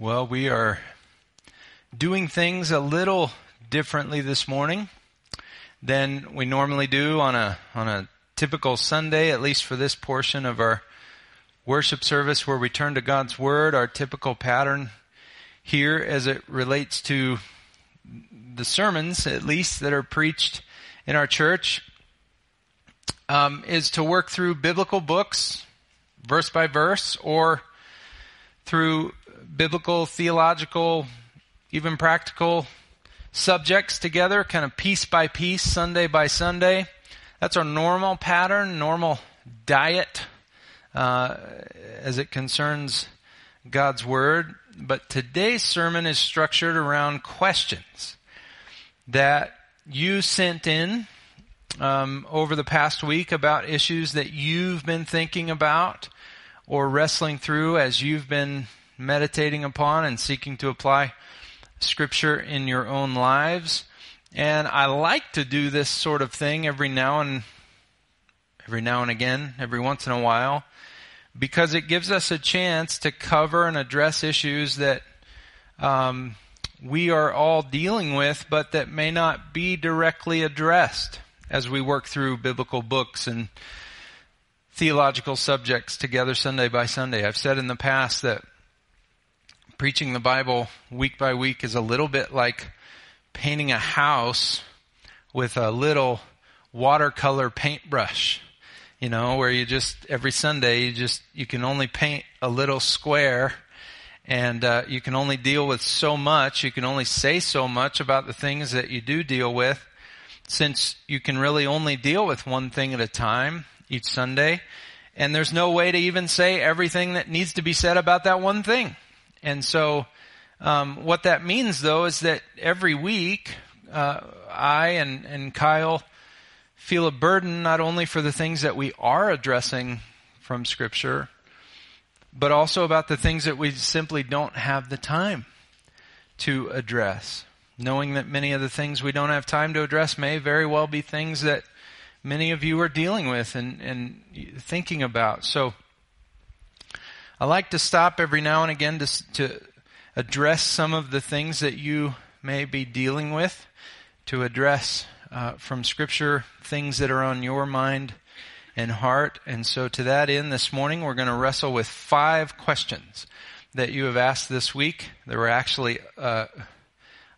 Well, we are doing things a little differently this morning than we normally do on a on a typical Sunday, at least for this portion of our worship service where we turn to God's word, our typical pattern here as it relates to the sermons, at least that are preached in our church, um, is to work through biblical books, verse by verse, or through biblical, theological, even practical subjects together, kind of piece by piece, Sunday by Sunday. That's our normal pattern, normal diet uh, as it concerns God's Word. But today's sermon is structured around questions that you sent in um, over the past week about issues that you've been thinking about or wrestling through as you've been meditating upon and seeking to apply scripture in your own lives. And I like to do this sort of thing every now and every now and again, every once in a while, because it gives us a chance to cover and address issues that um, we are all dealing with, but that may not be directly addressed as we work through biblical books and theological subjects together Sunday by Sunday. I've said in the past that preaching the Bible week by week is a little bit like painting a house with a little watercolor paintbrush. You know, where you just every Sunday you just you can only paint a little square and uh, you can only deal with so much. You can only say so much about the things that you do deal with, since you can really only deal with one thing at a time each Sunday. And there's no way to even say everything that needs to be said about that one thing. And so, um, what that means though is that every week, uh, I and, and Kyle feel a burden not only for the things that we are addressing from Scripture, but also about the things that we simply don't have the time to address. Knowing that many of the things we don't have time to address may very well be things that many of you are dealing with and, and thinking about. So, I like to stop every now and again to, to address some of the things that you may be dealing with, to address uh, from Scripture things that are on your mind and heart. And so, to that end, this morning we're going to wrestle with five questions that you have asked this week. There were actually, uh,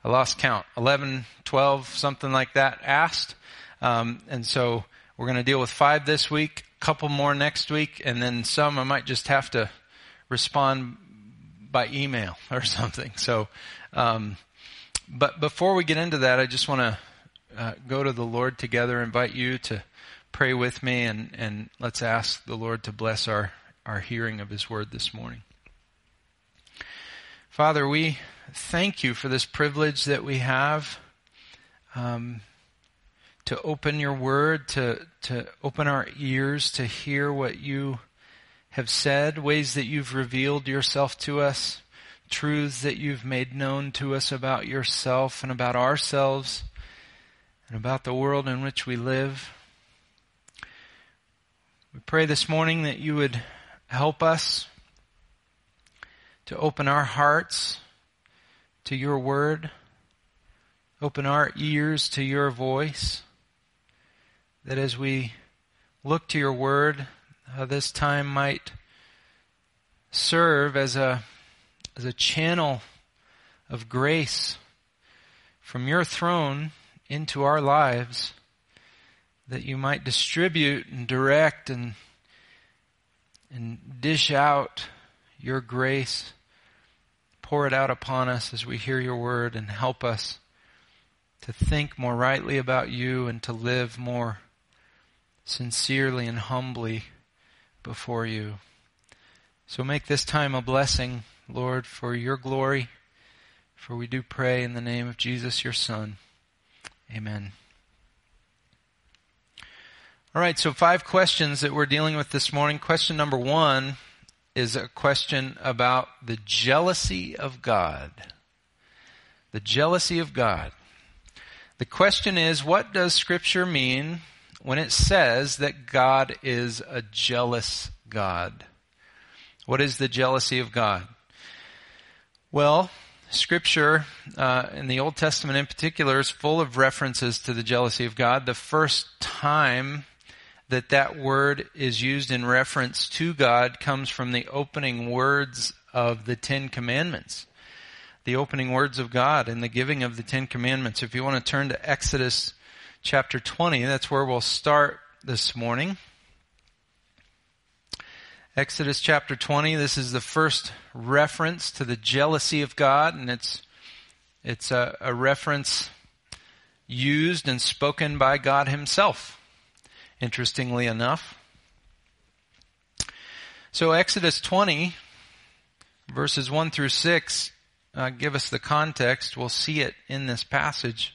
I lost count, 11, 12, something like that asked. Um, and so, we're going to deal with five this week, a couple more next week, and then some I might just have to respond by email or something. So, um, but before we get into that, I just want to uh, go to the Lord together, invite you to pray with me, and, and let's ask the Lord to bless our, our hearing of His word this morning. Father, we thank you for this privilege that we have um, to open your word, to, to open our ears to hear what you have said, ways that you've revealed yourself to us, truths that you've made known to us about yourself and about ourselves and about the world in which we live. We pray this morning that you would help us to open our hearts to your word, open our ears to your voice, that as we look to your word, uh, this time might serve as a as a channel of grace from your throne into our lives that you might distribute and direct and and dish out your grace pour it out upon us as we hear your word and help us to think more rightly about you and to live more sincerely and humbly before you. So make this time a blessing, Lord, for your glory. For we do pray in the name of Jesus, your Son. Amen. All right, so five questions that we're dealing with this morning. Question number one is a question about the jealousy of God. The jealousy of God. The question is, what does Scripture mean when it says that God is a jealous God. What is the jealousy of God? Well, Scripture, uh, in the Old Testament in particular, is full of references to the jealousy of God. The first time that that word is used in reference to God comes from the opening words of the Ten Commandments. The opening words of God and the giving of the Ten Commandments. If you want to turn to Exodus chapter 20, that's where we'll start this morning. Exodus chapter 20, this is the first reference to the jealousy of God, and it's, it's a, a reference used and spoken by God Himself, interestingly enough. So, Exodus 20, verses 1 through 6, uh, give us the context. We'll see it in this passage,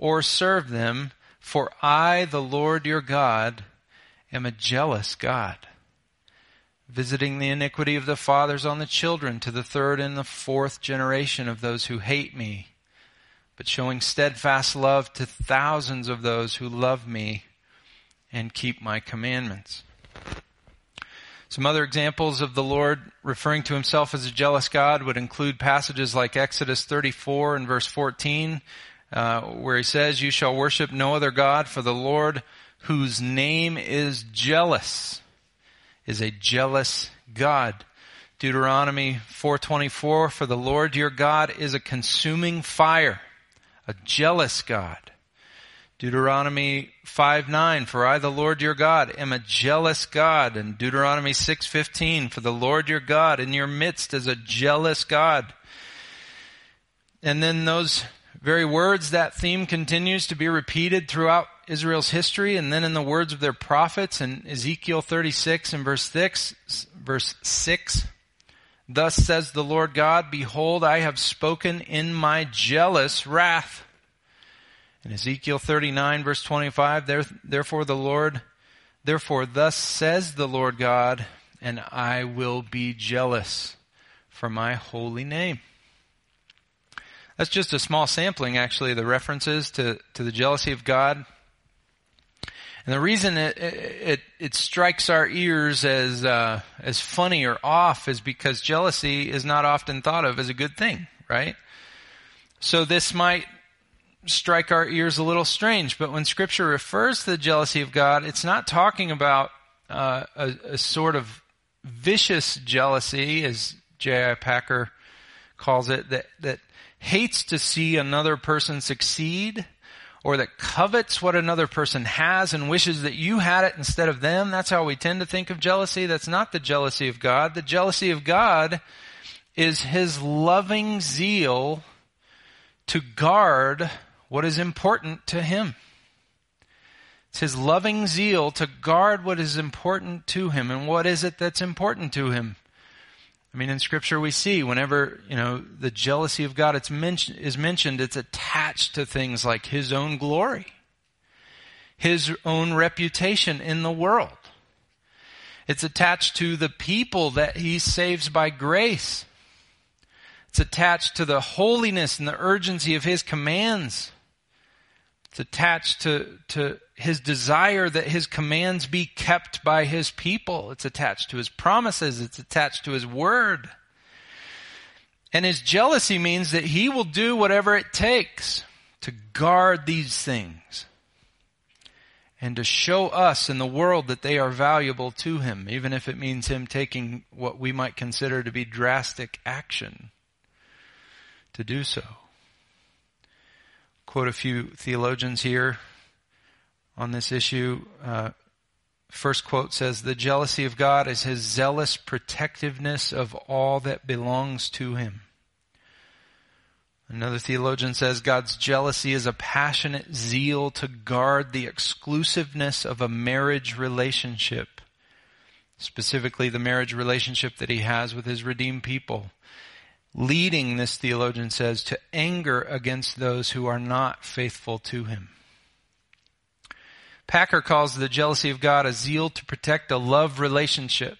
or serve them, for I, the Lord your God, am a jealous God visiting the iniquity of the fathers on the children to the third and the fourth generation of those who hate me, but showing steadfast love to thousands of those who love me and keep my commandments. Some other examples of the Lord referring to himself as a jealous God would include passages like Exodus 34 and verse 14, uh, where he says, You shall worship no other God, for the Lord whose name is jealous is a jealous God. Deuteronomy 4:24 For the Lord your God is a consuming fire, a jealous God. Deuteronomy 5:9 For I the Lord your God am a jealous God and Deuteronomy 6:15 For the Lord your God in your midst is a jealous God. And then those very words that theme continues to be repeated throughout Israel's history and then in the words of their prophets in Ezekiel 36 and verse 6, verse 6, Thus says the Lord God, Behold, I have spoken in my jealous wrath. In Ezekiel 39 verse 25, therefore the Lord, therefore thus says the Lord God, and I will be jealous for my holy name. That's just a small sampling, actually, the references to, to the jealousy of God and the reason it, it, it strikes our ears as, uh, as funny or off is because jealousy is not often thought of as a good thing, right? So this might strike our ears a little strange, but when scripture refers to the jealousy of God, it's not talking about uh, a, a sort of vicious jealousy, as J.I. Packer calls it, that, that hates to see another person succeed or that covets what another person has and wishes that you had it instead of them. That's how we tend to think of jealousy. That's not the jealousy of God. The jealousy of God is His loving zeal to guard what is important to Him. It's His loving zeal to guard what is important to Him. And what is it that's important to Him? I mean, in Scripture, we see whenever you know the jealousy of God it's mentioned, is mentioned, it's attached to things like His own glory, His own reputation in the world. It's attached to the people that He saves by grace. It's attached to the holiness and the urgency of His commands. It's attached to, to his desire that his commands be kept by his people. It's attached to his promises. It's attached to his word. And his jealousy means that he will do whatever it takes to guard these things and to show us in the world that they are valuable to him, even if it means him taking what we might consider to be drastic action to do so. Quote a few theologians here on this issue. Uh, first quote says, The jealousy of God is his zealous protectiveness of all that belongs to him. Another theologian says God's jealousy is a passionate zeal to guard the exclusiveness of a marriage relationship, specifically the marriage relationship that he has with his redeemed people. leading, this theologian says, to anger against those who are not faithful to him. Packer calls the jealousy of God a zeal to protect a love relationship.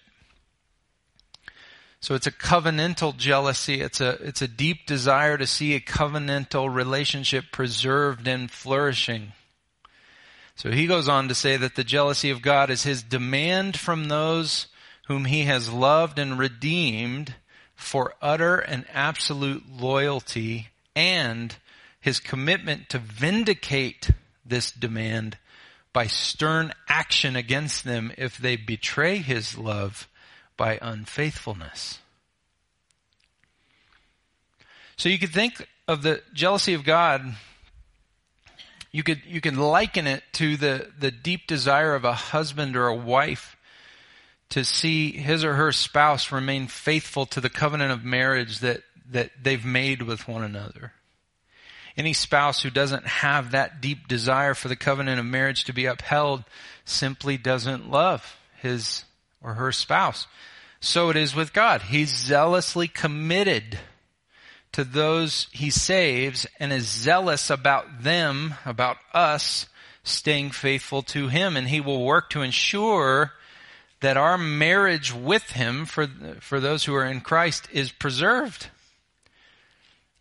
So it's a covenantal jealousy. It's a, it's a deep desire to see a covenantal relationship preserved and flourishing. So he goes on to say that the jealousy of God is his demand from those whom he has loved and redeemed for utter and absolute loyalty and his commitment to vindicate this demand by stern action against them if they betray his love by unfaithfulness. So you could think of the jealousy of God you could you can liken it to the, the deep desire of a husband or a wife to see his or her spouse remain faithful to the covenant of marriage that, that they've made with one another. Any spouse who doesn't have that deep desire for the covenant of marriage to be upheld simply doesn't love his or her spouse. So it is with God. He's zealously committed to those he saves and is zealous about them, about us, staying faithful to him. And he will work to ensure that our marriage with him for, for those who are in Christ is preserved.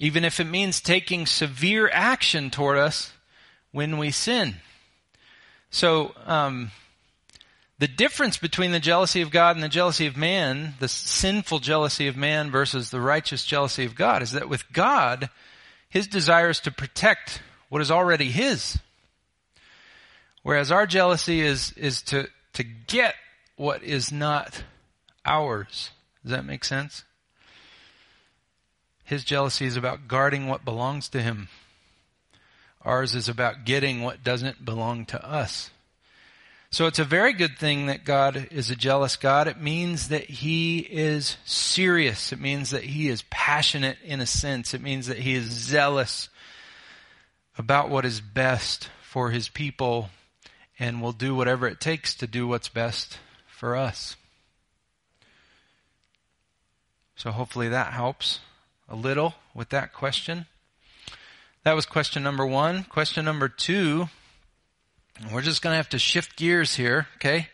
Even if it means taking severe action toward us when we sin. So, um, the difference between the jealousy of God and the jealousy of man, the sinful jealousy of man versus the righteous jealousy of God, is that with God, his desire is to protect what is already his. Whereas our jealousy is, is to, to get what is not ours. Does that make sense? His jealousy is about guarding what belongs to him. Ours is about getting what doesn't belong to us. So it's a very good thing that God is a jealous God. It means that He is serious. It means that He is passionate in a sense. It means that He is zealous about what is best for His people and will do whatever it takes to do what's best for us. So hopefully that helps a little with that question. That was question number one. Question number two we're just going to have to shift gears here, okay?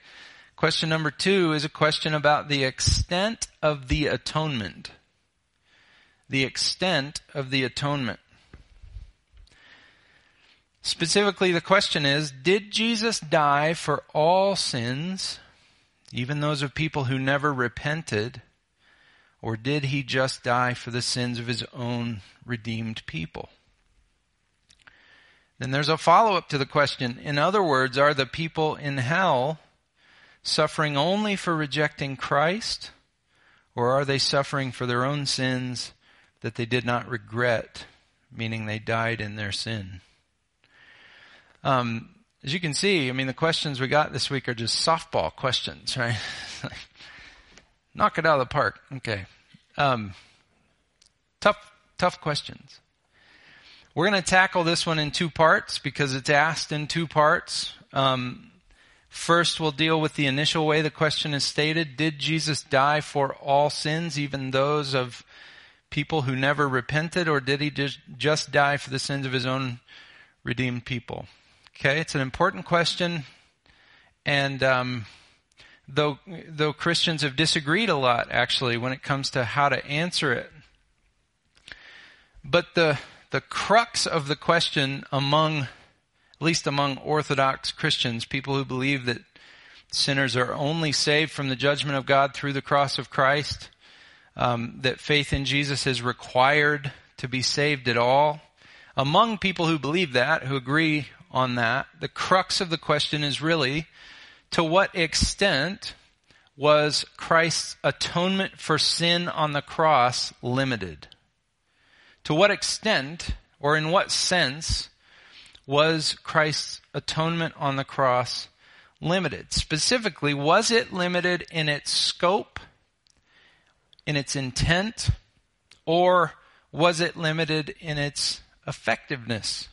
Question number two is a question about the extent of the atonement. The extent of the atonement. Specifically, the question is Did Jesus die for all sins, even those of people who never repented, or did he just die for the sins of his own redeemed people? Then there's a follow up to the question. In other words, are the people in hell suffering only for rejecting Christ, or are they suffering for their own sins that they did not regret, meaning they died in their sin? Um, as you can see, I mean, the questions we got this week are just softball questions, right? Knock it out of the park. Okay. Um, tough, tough questions. We're going to tackle this one in two parts because it's asked in two parts. Um, first, we'll deal with the initial way the question is stated Did Jesus die for all sins, even those of people who never repented, or did he just, die for the sins of his own redeemed people? Okay, it's an important question. And um, though, though Christians have disagreed a lot, actually, when it comes to how to answer it, but the the crux of the question among, at least among Orthodox Christians, people who believe that sinners are only saved from the judgment of God through the cross of Christ, um, that faith in Jesus is required to be saved at all. Among people who believe that, who agree on that, the crux of the question is really to what extent was Christ's atonement for sin on the cross limited? To what extent, or in what sense, was Christ's atonement on the cross limited? Specifically, was it limited in its scope, in its intent, or was it limited in its effectiveness?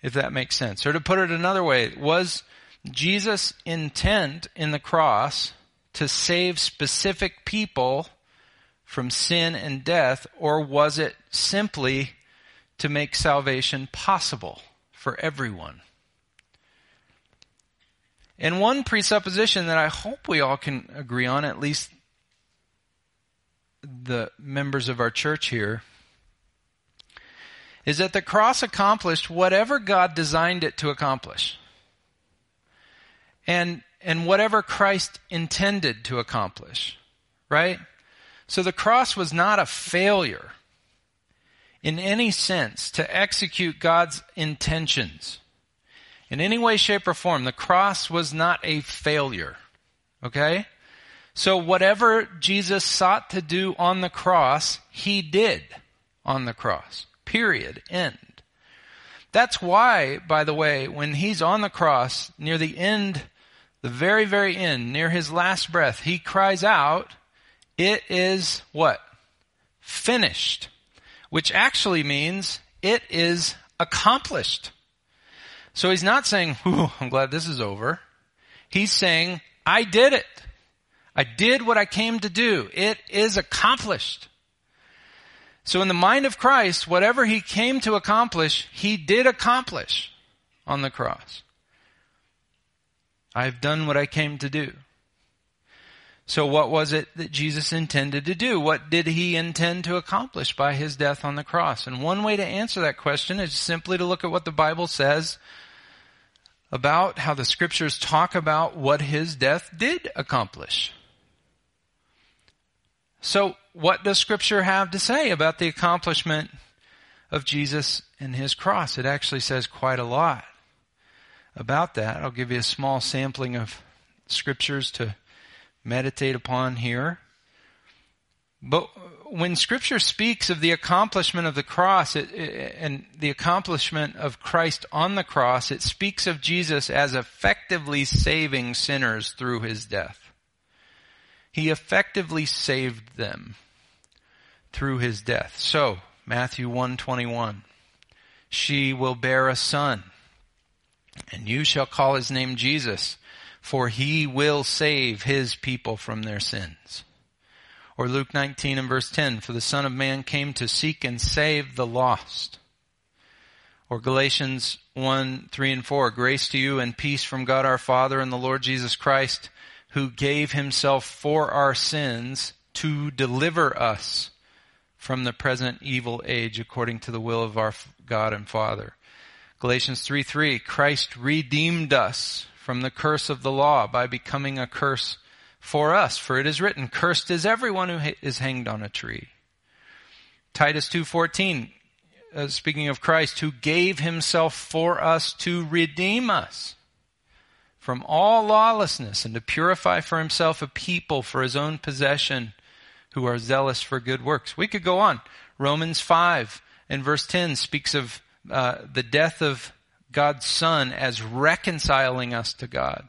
If that makes sense. Or to put it another way, was Jesus' intent in the cross to save specific people from sin and death, or was it simply to make salvation possible for everyone? And one presupposition that I hope we all can agree on, at least the members of our church here, is that the cross accomplished whatever God designed it to accomplish. And, and whatever Christ intended to accomplish. Right? So the cross was not a failure in any sense to execute God's intentions. In any way, shape, or form, the cross was not a failure. Okay? So whatever Jesus sought to do on the cross, he did on the cross. Period. End. That's why, by the way, when he's on the cross, near the end, the very, very end, near his last breath, he cries out, it is what? Finished. Which actually means it is accomplished. So he's not saying, I'm glad this is over. He's saying, I did it. I did what I came to do. It is accomplished. So in the mind of Christ, whatever he came to accomplish, he did accomplish on the cross. I've done what I came to do. So what was it that Jesus intended to do? What did he intend to accomplish by his death on the cross? And one way to answer that question is simply to look at what the Bible says about how the scriptures talk about what his death did accomplish. So what does scripture have to say about the accomplishment of Jesus and his cross? It actually says quite a lot about that. I'll give you a small sampling of scriptures to meditate upon here. But when Scripture speaks of the accomplishment of the cross it, and the accomplishment of Christ on the cross, it speaks of Jesus as effectively saving sinners through his death. He effectively saved them through his death. So, Matthew 121. She will bear a son, and you shall call his name Jesus for he will save his people from their sins. Or Luke 19 and verse 10, for the Son of Man came to seek and save the lost. Or Galatians 1, 3 and 4, grace to you and peace from God our Father and the Lord Jesus Christ, who gave himself for our sins to deliver us from the present evil age according to the will of our God and Father. Galatians 3, 3, Christ redeemed us from the curse of the law by becoming a curse for us. For it is written, cursed is everyone who is hanged on a tree. Titus 2.14, uh, speaking of Christ, who gave himself for us to redeem us from all lawlessness and to purify for himself a people for his own possession who are zealous for good works. We could go on. Romans 5 and verse 10 speaks of uh, the death of God's Son as reconciling us to God.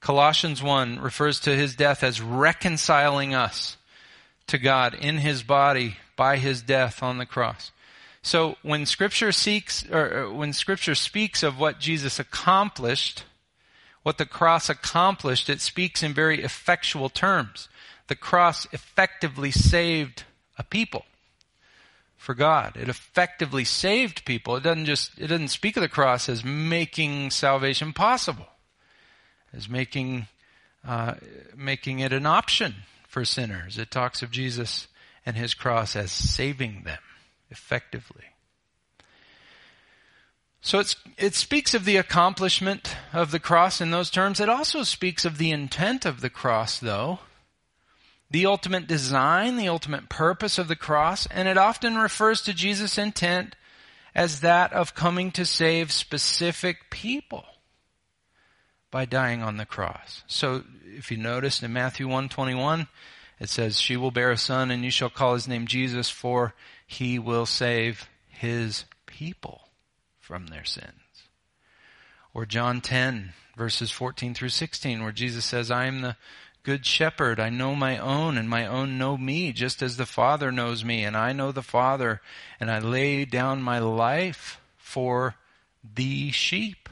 Colossians 1 refers to his death as reconciling us to God in his body by his death on the cross. So when scripture seeks or when scripture speaks of what Jesus accomplished, what the cross accomplished, it speaks in very effectual terms. The cross effectively saved a people for God. It effectively saved people. It doesn't just, it doesn't speak of the cross as making salvation possible, as making, uh, making it an option for sinners. It talks of Jesus and his cross as saving them effectively. So it's it speaks of the accomplishment of the cross in those terms. It also speaks of the intent of the cross, though the ultimate design, the ultimate purpose of the cross, and it often refers to Jesus' intent as that of coming to save specific people by dying on the cross. So if you notice in Matthew 121, it says, She will bear a son and you shall call his name Jesus for he will save his people from their sins. Or John 10 verses 14 through 16 where Jesus says, I am the good shepherd. I know my own, and my own know me, just as the Father knows me, and I know the Father, and I lay down my life for the sheep.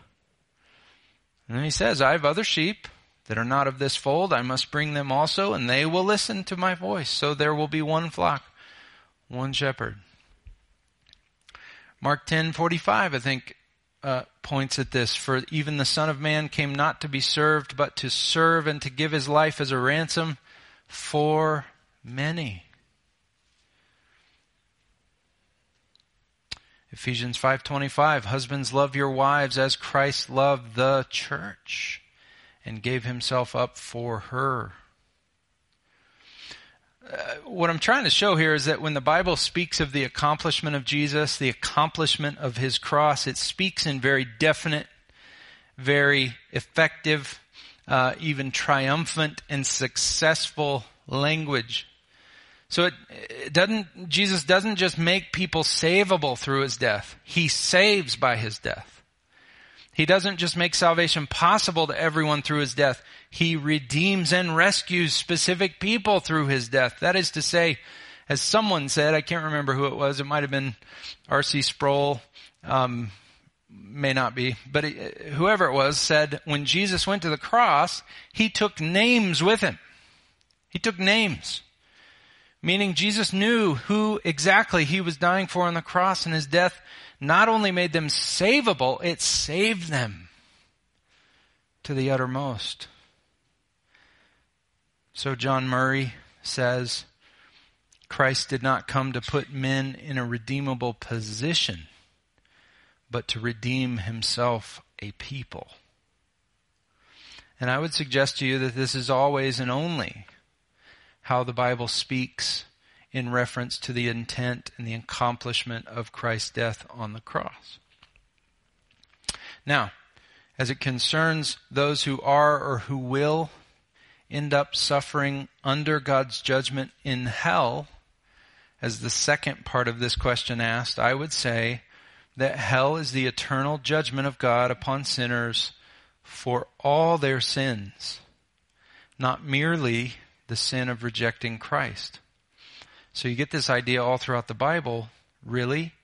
And he says, I have other sheep that are not of this fold, I must bring them also, and they will listen to my voice. So there will be one flock, one shepherd. Mark 10:45 I think uh, points at this for even the son of man came not to be served but to serve and to give his life as a ransom for many. Ephesians 5:25 Husbands love your wives as Christ loved the church and gave himself up for her. What I'm trying to show here is that when the Bible speaks of the accomplishment of Jesus, the accomplishment of his cross, it speaks in very definite, very effective, uh, even triumphant and successful language. So it, it doesn't, Jesus doesn't just make people savable through his death. He saves by his death. He doesn't just make salvation possible to everyone through his death. He redeems and rescues specific people through his death. That is to say, as someone said, I can't remember who it was, it might have been R.C. Sproul, um, may not be, but whoever it was said when Jesus went to the cross, he took names with him. He took names. Meaning Jesus knew who exactly he was dying for on the cross and his death not only made them savable, it saved them to the uttermost. So John Murray says, Christ did not come to put men in a redeemable position, but to redeem himself a people. And I would suggest to you that this is always and only how the Bible speaks in reference to the intent and the accomplishment of Christ's death on the cross. Now, as it concerns those who are or who will end up suffering under God's judgment in hell, as the second part of this question asked, I would say that hell is the eternal judgment of God upon sinners for all their sins, not merely the sin of rejecting Christ. So you get this idea all throughout the Bible, really.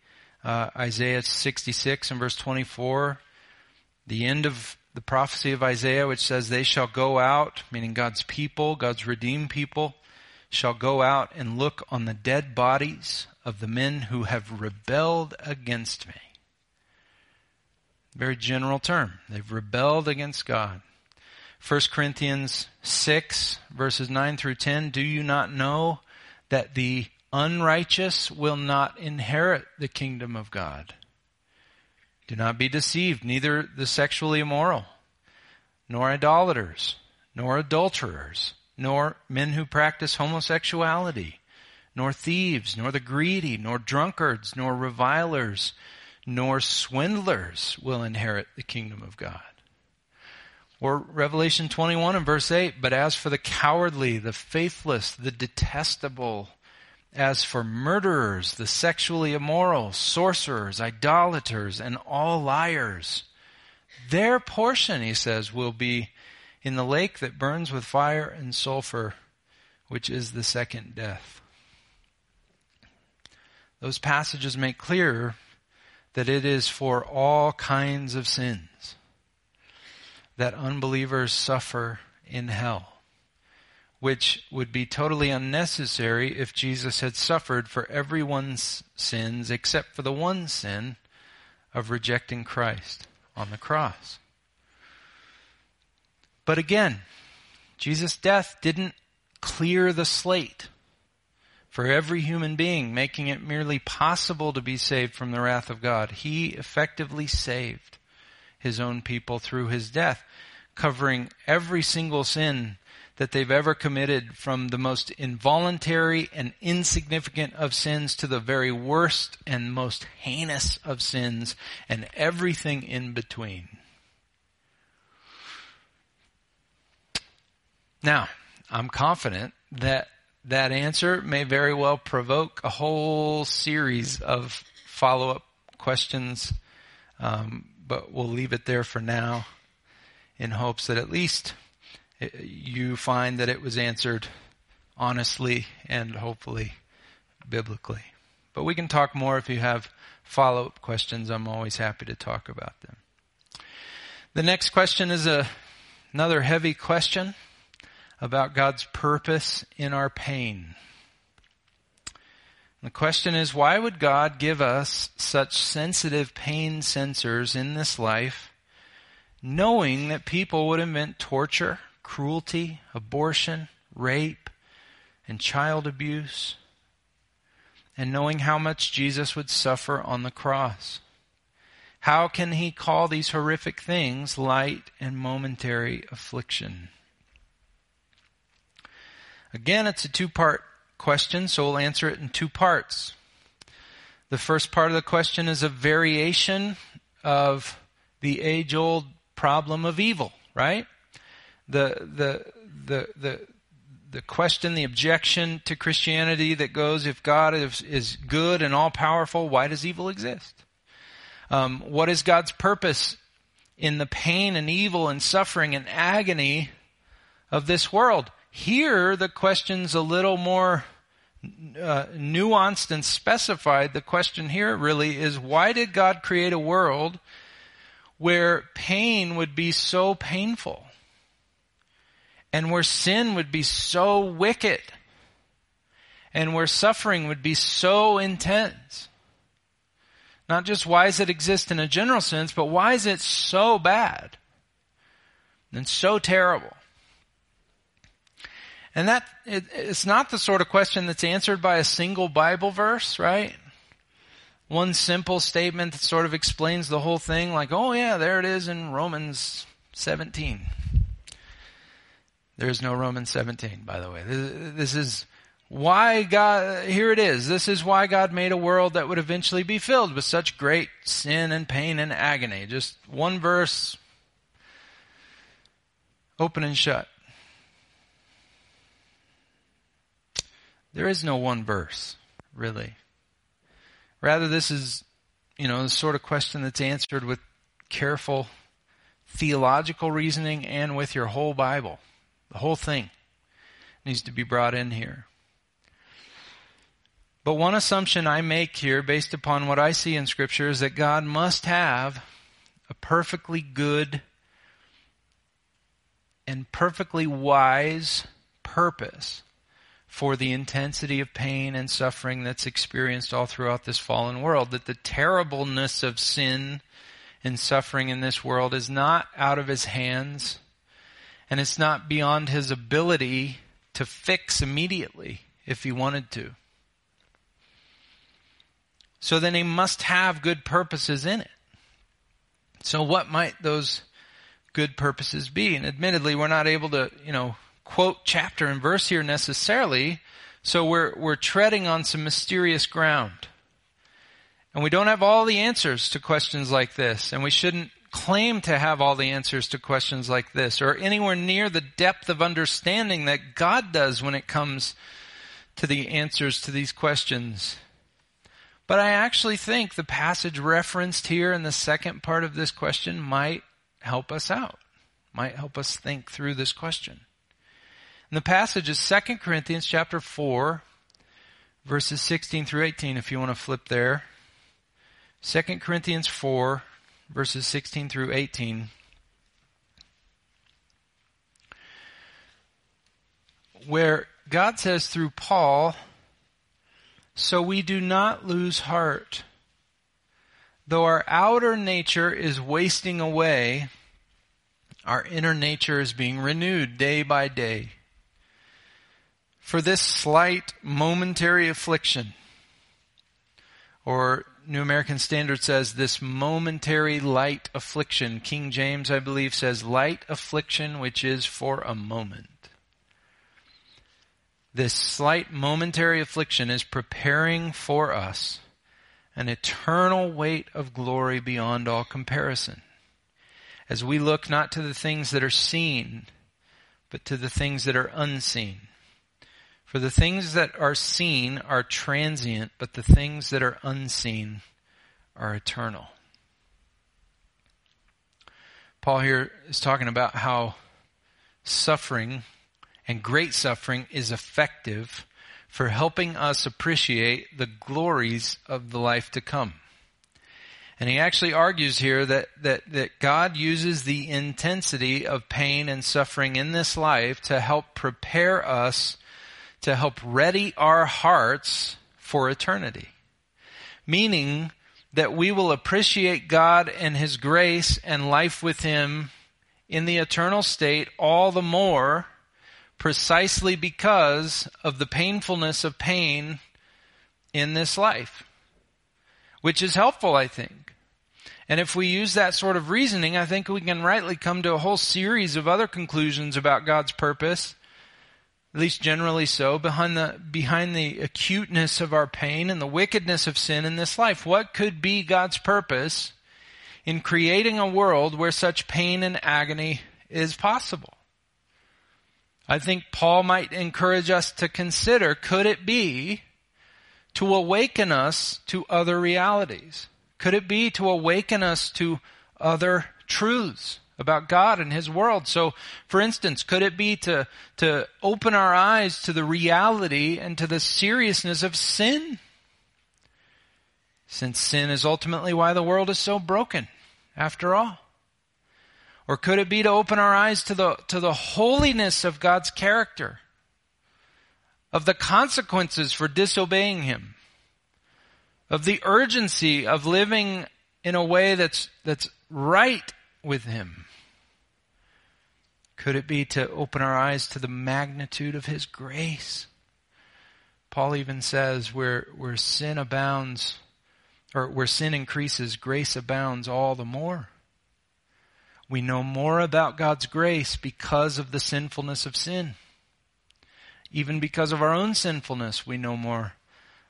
Uh, Isaiah 66 and verse 24, the end of the prophecy of Isaiah, which says, They shall go out, meaning God's people, God's redeemed people, shall go out and look on the dead bodies of the men who have rebelled against me. Very general term. They've rebelled against God. 1 Corinthians 6, verses 9 through 10. Do you not know that the unrighteous will not inherit the kingdom of God. Do not be deceived, neither the sexually immoral, nor idolaters, nor adulterers, nor men who practice homosexuality, nor thieves, nor the greedy, nor drunkards, nor revilers, nor swindlers will inherit the kingdom of God. Or Revelation 21 and verse 8, but as for the cowardly, the faithless, the detestable, as for murderers, the sexually immoral, sorcerers, idolaters, and all liars, their portion, he says, will be in the lake that burns with fire and sulfur, which is the second death. Those passages make clear that it is for all kinds of sins that unbelievers suffer in hell, which would be totally unnecessary if Jesus had suffered for everyone's sins except for the one sin of rejecting Christ on the cross. But again, Jesus' death didn't clear the slate for every human being, making it merely possible to be saved from the wrath of God. He effectively saved his own people through his death, covering every single sin that they've ever committed from the most involuntary and insignificant of sins to the very worst and most heinous of sins and everything in between. Now, I'm confident that that answer may very well provoke a whole series of follow-up questions um, but we'll leave it there for now in hopes that at least eh, you find that it was answered honestly and hopefully biblically. But we can talk more if you have follow up questions. I'm always happy to talk about them. The next question is a Another heavy question about God's purpose in our pain. The question is, why would God give us such sensitive pain sensors in this life, knowing that people would invent torture, cruelty, abortion, rape, and child abuse, and knowing how much Jesus would suffer on the cross? How can he call these horrific things light and momentary affliction? Again, it's a two part question, so we'll answer it in two parts. The first part of the question is a variation of the age old problem of evil, right? The, the, the, the, the question, the objection to Christianity that goes, if God is, is good and all powerful, why does evil exist? Um, what is God's purpose in the pain and evil and suffering and agony of this world? Here, the question's a little more uh, nuanced and specified, the question here really is why did God create a world where pain would be so painful and where sin would be so wicked and where suffering would be so intense? Not just why does it exist in a general sense, but why is it so bad and so terrible? And that, it, it's not the sort of question that's answered by a single Bible verse, right? One simple statement that sort of explains the whole thing, like, oh yeah, there it is in Romans 17. There's no Romans 17, by the way. This is why God, here it is. This is why God made a world that would eventually be filled with such great sin and pain and agony. Just one verse, open and shut. There is no one verse, really. Rather, this is, you know, the sort of question that's answered with careful theological reasoning and with your whole Bible. The whole thing needs to be brought in here. But one assumption I make here, based upon what I see in Scripture, is that God must have a perfectly good and perfectly wise purpose for the intensity of pain and suffering that's experienced all throughout this fallen world. That the terribleness of sin and suffering in this world is not out of his hands and it's not beyond his ability to fix immediately if he wanted to. So then he must have good purposes in it. So what might those good purposes be? And admittedly, we're not able to, you know, quote chapter and verse here necessarily, so we're, we're treading on some mysterious ground. And we don't have all the answers to questions like this, and we shouldn't claim to have all the answers to questions like this, or anywhere near the depth of understanding that God does when it comes to the answers to these questions. But I actually think the passage referenced here in the second part of this question might help us out, might help us think through this question. And the passage is 2 Corinthians chapter 4, verses 16 through 18, if you want to flip there. 2 Corinthians 4, verses 16 through 18. Where God says through Paul, So we do not lose heart. Though our outer nature is wasting away, our inner nature is being renewed day by day. For this slight momentary affliction, or New American Standard says this momentary light affliction. King James, I believe, says light affliction, which is for a moment. This slight momentary affliction is preparing for us an eternal weight of glory beyond all comparison. As we look not to the things that are seen, but to the things that are unseen. For the things that are seen are transient, but the things that are unseen are eternal. Paul here is talking about how suffering and great suffering is effective for helping us appreciate the glories of the life to come. And he actually argues here that, that, that God uses the intensity of pain and suffering in this life to help prepare us, to help ready our hearts for eternity. Meaning that we will appreciate God and His grace and life with Him in the eternal state all the more precisely because of the painfulness of pain in this life. Which is helpful, I think. And if we use that sort of reasoning, I think we can rightly come to a whole series of other conclusions about God's purpose at least generally so, behind the, behind the acuteness of our pain and the wickedness of sin in this life. What could be God's purpose in creating a world where such pain and agony is possible? I think Paul might encourage us to consider, could it be to awaken us to other realities? Could it be to awaken us to other truths? About God and His world. So, for instance, could it be to, to open our eyes to the reality and to the seriousness of sin? Since sin is ultimately why the world is so broken, after all. Or could it be to open our eyes to the, to the holiness of God's character? Of the consequences for disobeying Him? Of the urgency of living in a way that's, that's right with Him? Could it be to open our eyes to the magnitude of His grace? Paul even says where, where sin abounds, or where sin increases, grace abounds all the more. We know more about God's grace because of the sinfulness of sin. Even because of our own sinfulness, we know more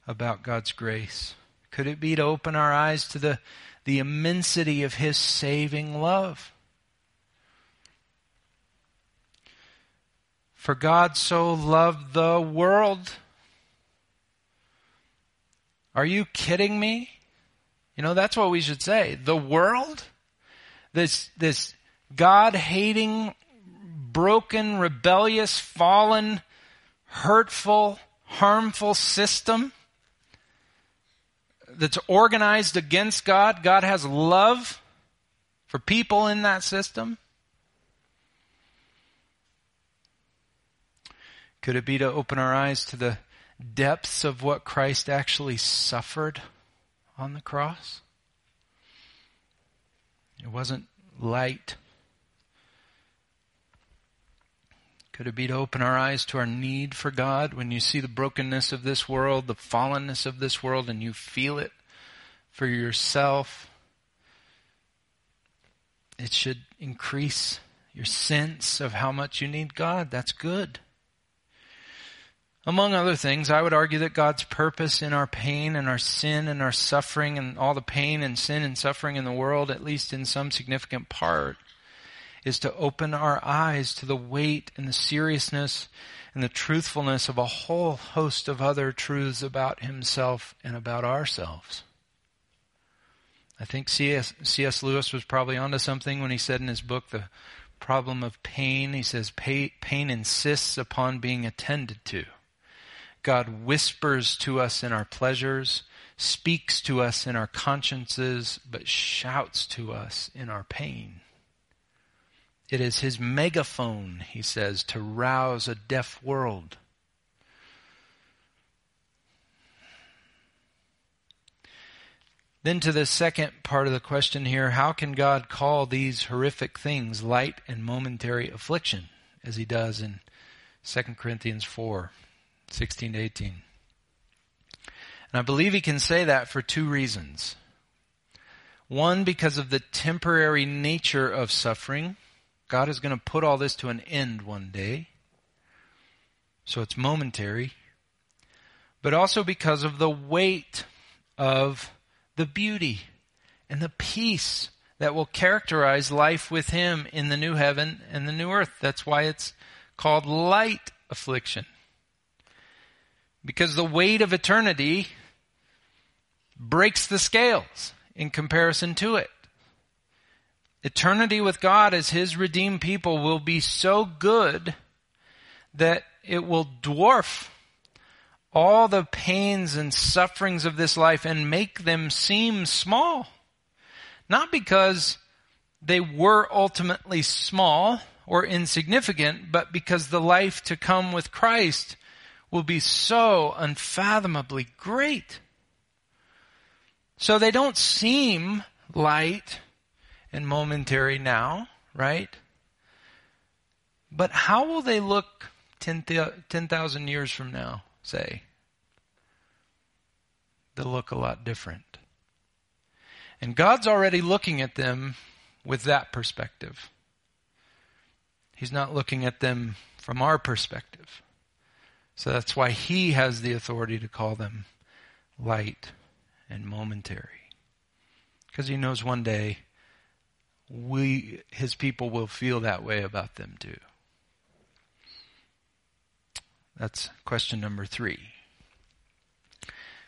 about God's grace. Could it be to open our eyes to the, the immensity of His saving love? For God so loved the world. Are you kidding me? You know, that's what we should say. The world? This, this God hating, broken, rebellious, fallen, hurtful, harmful system that's organized against God. God has love for people in that system. Could it be to open our eyes to the depths of what Christ actually suffered on the cross? It wasn't light. Could it be to open our eyes to our need for God when you see the brokenness of this world, the fallenness of this world, and you feel it for yourself? It should increase your sense of how much you need God. That's good. Among other things, I would argue that God's purpose in our pain and our sin and our suffering and all the pain and sin and suffering in the world, at least in some significant part, is to open our eyes to the weight and the seriousness and the truthfulness of a whole host of other truths about Himself and about ourselves. I think C.S. Lewis was probably onto something when he said in his book, The Problem of Pain, he says, pain insists upon being attended to. God whispers to us in our pleasures, speaks to us in our consciences, but shouts to us in our pain. It is his megaphone, he says, to rouse a deaf world. Then to the second part of the question here, how can God call these horrific things light and momentary affliction, as he does in 2 Corinthians 4? 16 to 18. And I believe he can say that for two reasons. One, because of the temporary nature of suffering. God is going to put all this to an end one day. So it's momentary. But also because of the weight of the beauty and the peace that will characterize life with Him in the new heaven and the new earth. That's why it's called light affliction. Because the weight of eternity breaks the scales in comparison to it. Eternity with God as His redeemed people will be so good that it will dwarf all the pains and sufferings of this life and make them seem small Not because they were ultimately small or insignificant, but because the life to come with Christ will be so unfathomably great. So they don't seem light and momentary now, right? But how will they look 10,000 years from now, say? They'll look a lot different. And God's already looking at them with that perspective. He's not looking at them from our perspective. So that's why He has the authority to call them light and momentary. Because He knows one day we, His people will feel that way about them too. That's question number three.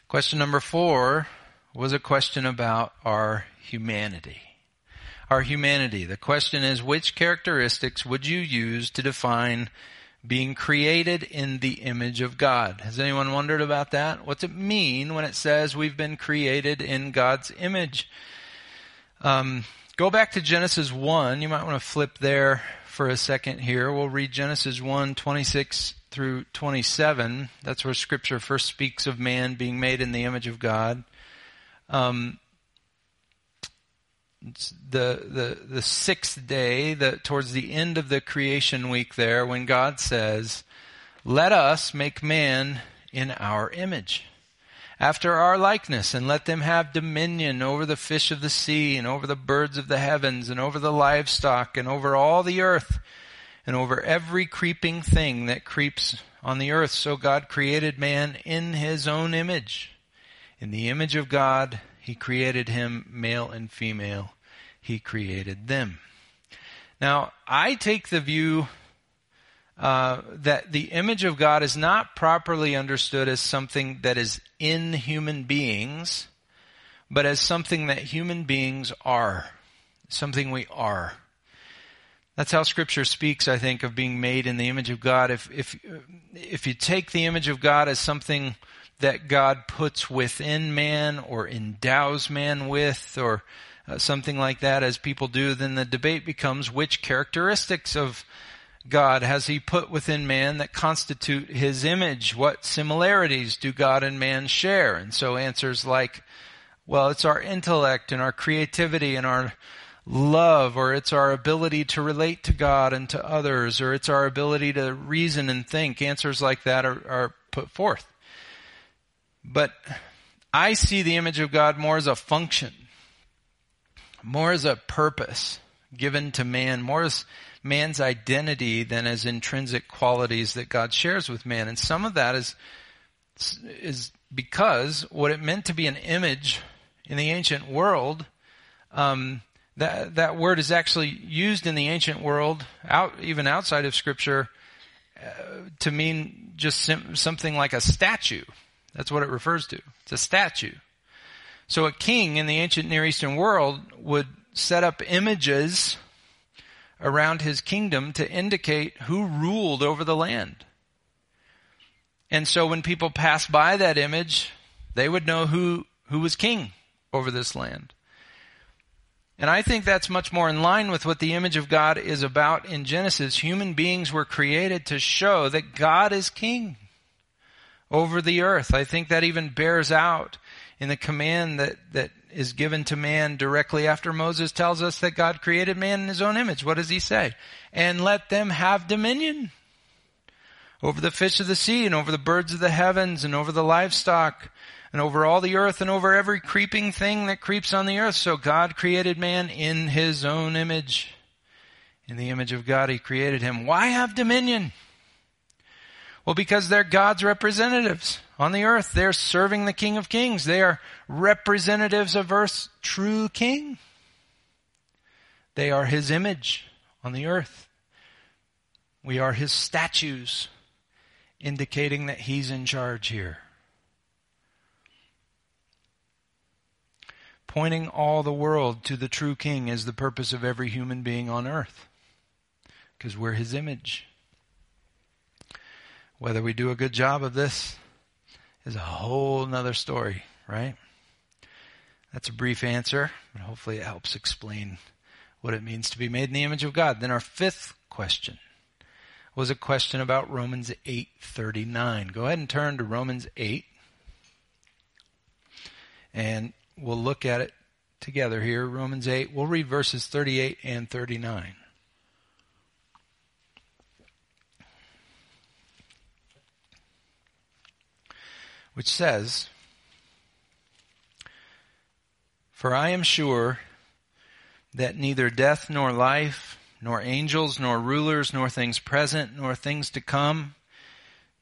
Question number four was a question about our humanity. Our humanity. The question is, which characteristics would you use to define being created in the image of God? Has anyone wondered about that? What's it mean when it says we've been created in God's image? Um, go back to Genesis 1. You might want to flip there for a second here. We'll read Genesis 1, 26 through 27. That's where Scripture first speaks of man being made in the image of God. Um, the the the sixth day, towards the end of the creation week, there when God says, "Let us make man in our image." after our likeness, and let them have dominion over the fish of the sea, and over the birds of the heavens, and over the livestock, and over all the earth, and over every creeping thing that creeps on the earth. So God created man in his own image. In the image of God, he created him, male and female. He created them. Now, I take the view uh, that the image of God is not properly understood as something that is in human beings, but as something that human beings are, something we are. That's how scripture speaks, I think, of being made in the image of God. If, if, if you take the image of God as something that God puts within man or endows man with or uh, something like that as people do, then the debate becomes which characteristics of God has he put within man that constitute his image? What similarities do God and man share? And so answers like, well, it's our intellect and our creativity and our love, or it's our ability to relate to God and to others, or it's our ability to reason and think. Answers like that are, are put forth. But I see the image of God more as a function, more as a purpose given to man, more as man's identity than as intrinsic qualities that God shares with man. And some of that is, is because what it meant to be an image in the ancient world um, that that word is actually used in the ancient world, out even outside of Scripture, uh, to mean just sim- something like a statue. That's what it refers to. It's a statue. So a king in the ancient Near Eastern world would set up images around his kingdom to indicate who ruled over the land. And so when people passed by that image, they would know who, who was king over this land. And I think that's much more in line with what the image of God is about in Genesis. Human beings were created to show that God is king over the earth. I think that even bears out in the command that, that is given to man directly after Moses tells us that God created man in his own image. What does he say? And let them have dominion over the fish of the sea and over the birds of the heavens and over the livestock and over all the earth and over every creeping thing that creeps on the earth. So God created man in his own image. In the image of God, he created him. Why have dominion? Well, because they're God's representatives on the earth. They're serving the King of Kings. They are representatives of Earth's true King. They are his image on the earth. We are his statues, indicating that he's in charge here. Pointing all the world to the true King is the purpose of every human being on earth, because we're his image. Whether we do a good job of this is a whole nother story, right? That's a brief answer, but hopefully it helps explain what it means to be made in the image of God. Then our fifth question was a question about Romans 8:39. Go ahead and turn to Romans 8 and we'll look at it together here. Romans 8. We'll read verses 38 and 39. Which says, For I am sure that neither death nor life, nor angels, nor rulers, nor things present, nor things to come,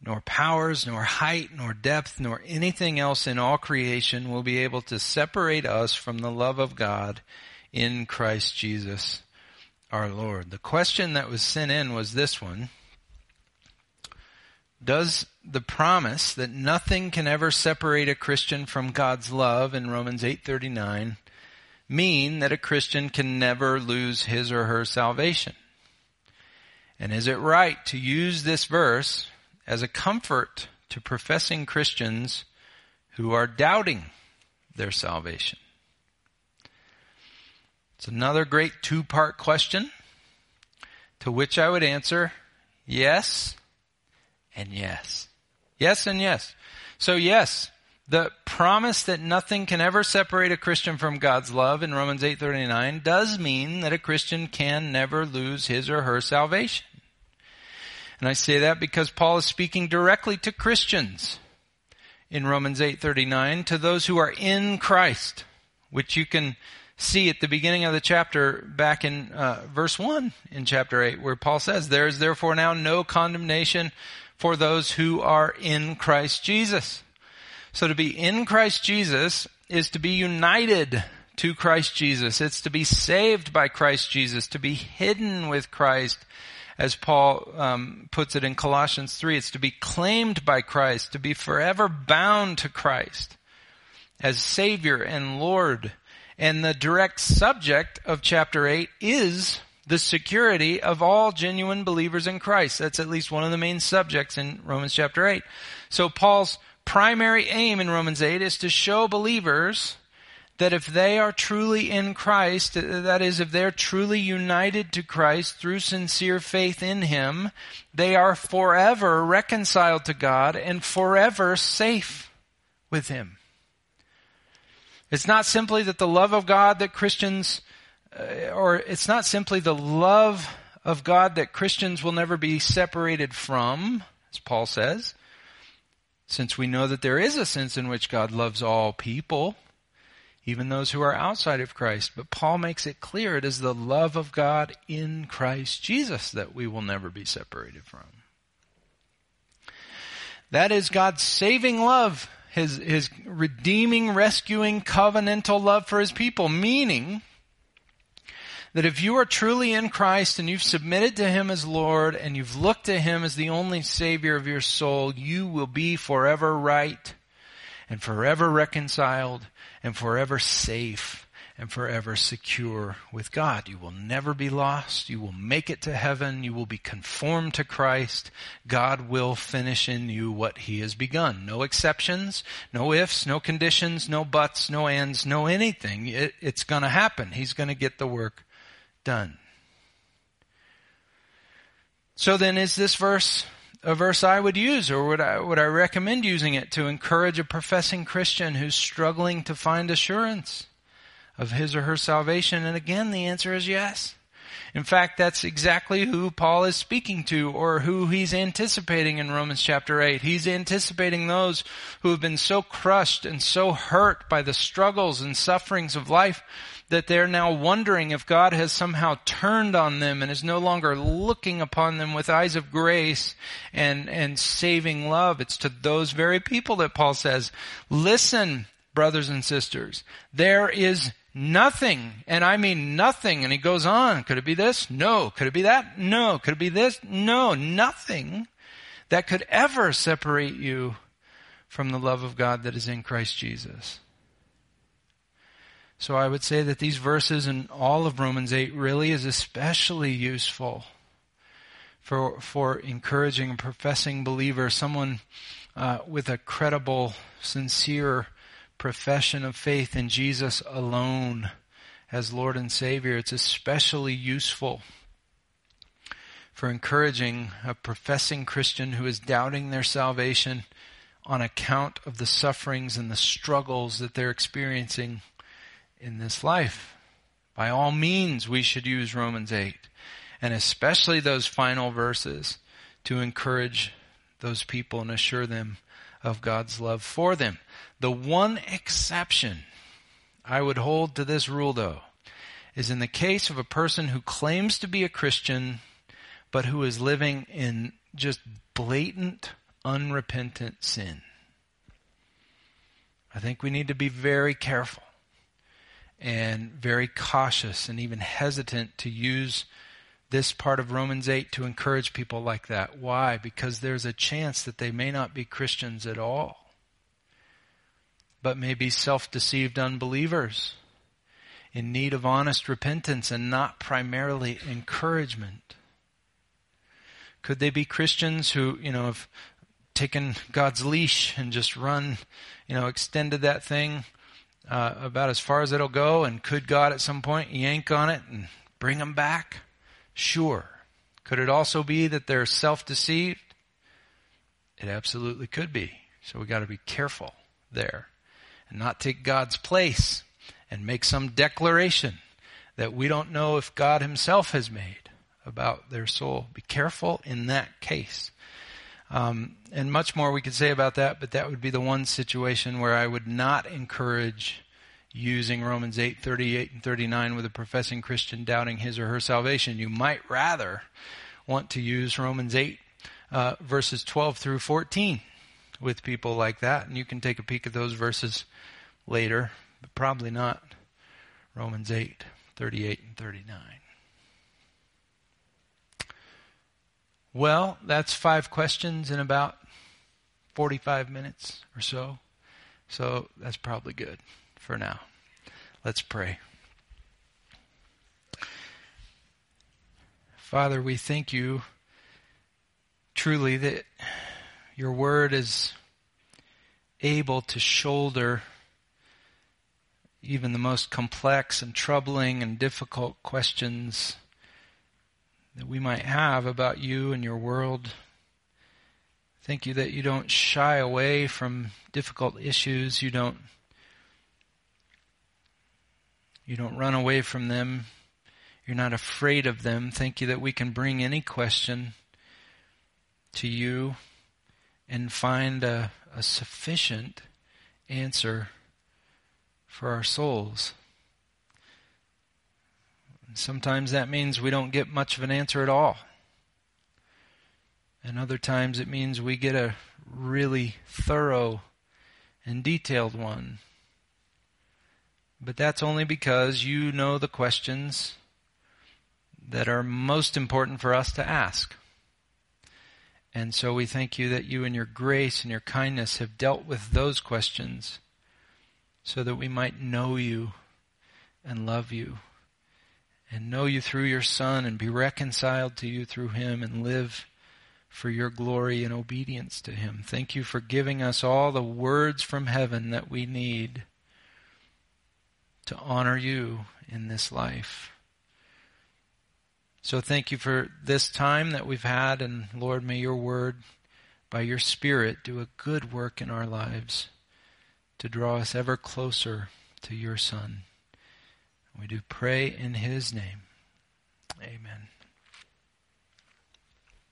nor powers, nor height, nor depth, nor anything else in all creation will be able to separate us from the love of God in Christ Jesus our Lord. The question that was sent in was this one. Does the promise that nothing can ever separate a Christian from God's love in Romans 8:39 mean that a Christian can never lose his or her salvation? And is it right to use this verse as a comfort to professing Christians who are doubting their salvation? It's another great two part question to which I would answer yes and yes. Yes and yes. So yes, the promise that nothing can ever separate a Christian from God's love in Romans 8:39 does mean that a Christian can never lose his or her salvation. And I say that because Paul is speaking directly to Christians in Romans 8:39 to those who are in Christ, which you can see at the beginning of the chapter back in uh, verse 1 in chapter 8 where Paul says there is therefore now no condemnation for those who are in Christ Jesus. So to be in Christ Jesus is to be united to Christ Jesus. It's to be saved by Christ Jesus, to be hidden with Christ as Paul um, puts it in Colossians 3, it's to be claimed by Christ, to be forever bound to Christ as Savior and Lord. And the direct subject of chapter 8 is the security of all genuine believers in Christ. That's at least one of the main subjects in Romans chapter 8. So Paul's primary aim in Romans 8 is to show believers that if they are truly in Christ, that is, if they're truly united to Christ through sincere faith in Him, they are forever reconciled to God and forever safe with Him. It's not simply that the love of God that Christians, Uh, or it's not simply the love of God that Christians will never be separated from, as Paul says, since we know that there is a sense in which God loves all people even those who are outside of Christ. But Paul makes it clear it is the love of God in Christ Jesus that we will never be separated from. That is God's saving love, His, His redeeming, rescuing, covenantal love for His people, meaning that if you are truly in Christ and you've submitted to Him as Lord and you've looked to Him as the only Savior of your soul, you will be forever right and forever reconciled and forever safe and forever secure with God. You will never be lost. You will make it to heaven. You will be conformed to Christ. God will finish in you what He has begun. No exceptions, no ifs, no conditions, no buts, no ands, no anything. It, it's to happen. He's to get the work done. So then is this verse a verse I would use, or would I, would I recommend using it to encourage a professing Christian who's struggling to find assurance of his or her salvation? And again, the answer is yes. In fact, that's exactly who Paul is speaking to or who he's anticipating in Romans chapter 8. He's anticipating those who have been so crushed and so hurt by the struggles and sufferings of life that they're now wondering if God has somehow turned on them and is no longer looking upon them with eyes of grace and, and saving love. It's to those very people that Paul says, listen, brothers and sisters, there is nothing, and I mean nothing, and he goes on, could it be this? No. Could it be that? No. Could it be this? No. Nothing that could ever separate you from the love of God that is in Christ Jesus. So I would say that these verses and all of Romans 8 really is especially useful for, for encouraging a professing believer, someone uh, with a credible, sincere profession of faith in Jesus alone as Lord and Savior. It's especially useful for encouraging a professing Christian who is doubting their salvation on account of the sufferings and the struggles that they're experiencing in this life. By all means, we should use Romans 8, and especially those final verses to encourage those people and assure them of God's love for them. The one exception I would hold to this rule, though, is in the case of a person who claims to be a Christian, but who is living in just blatant, unrepentant sin. I think we need to be very careful and very cautious and even hesitant to use this part of Romans 8 to encourage people like that. Why? Because there's a chance that they may not be Christians at all, but may be self deceived unbelievers in need of honest repentance and not primarily encouragement. Could they be Christians who, you know, have taken God's leash and just run, you know, extended that thing uh, about as far as it'll go? And could God at some point yank on it and bring them back? Sure. Could it also be that they're self deceived? It absolutely could be. So we got to be careful there and not take God's place and make some declaration that we don't know if God Himself has made about their soul. Be careful in that case. Um, and much more we could say about that, but that would be the one situation where I would not encourage using Romans 8, 38 and 39 with a professing Christian doubting his or her salvation. You might rather want to use Romans 8, uh, verses 12 through 14 with people like that. And you can take a peek at those verses later, but probably not Romans 8, 38 and 39. Well, that's five questions in about 45 minutes or so. So that's probably good for now. Let's pray. Father, we thank you truly that your word is able to shoulder even the most complex and troubling and difficult questions that we might have about you and your world. Thank you that you don't shy away from difficult issues. You don't you don't run away from them. You're not afraid of them. Thank you that we can bring any question to you and find a, a sufficient answer for our souls. Sometimes that means we don't get much of an answer at all. And other times it means we get a really thorough and detailed one. But that's only because you know the questions that are most important for us to ask. And so we thank you that you, in your grace and your kindness, have dealt with those questions so that we might know you and love you and know you through your Son and be reconciled to you through him and live for your glory and obedience to him. Thank you for giving us all the words from heaven that we need to honor you in this life. So thank you for this time that we've had, and Lord, may your word, by your Spirit, do a good work in our lives to draw us ever closer to your Son. We do pray in his name. Amen.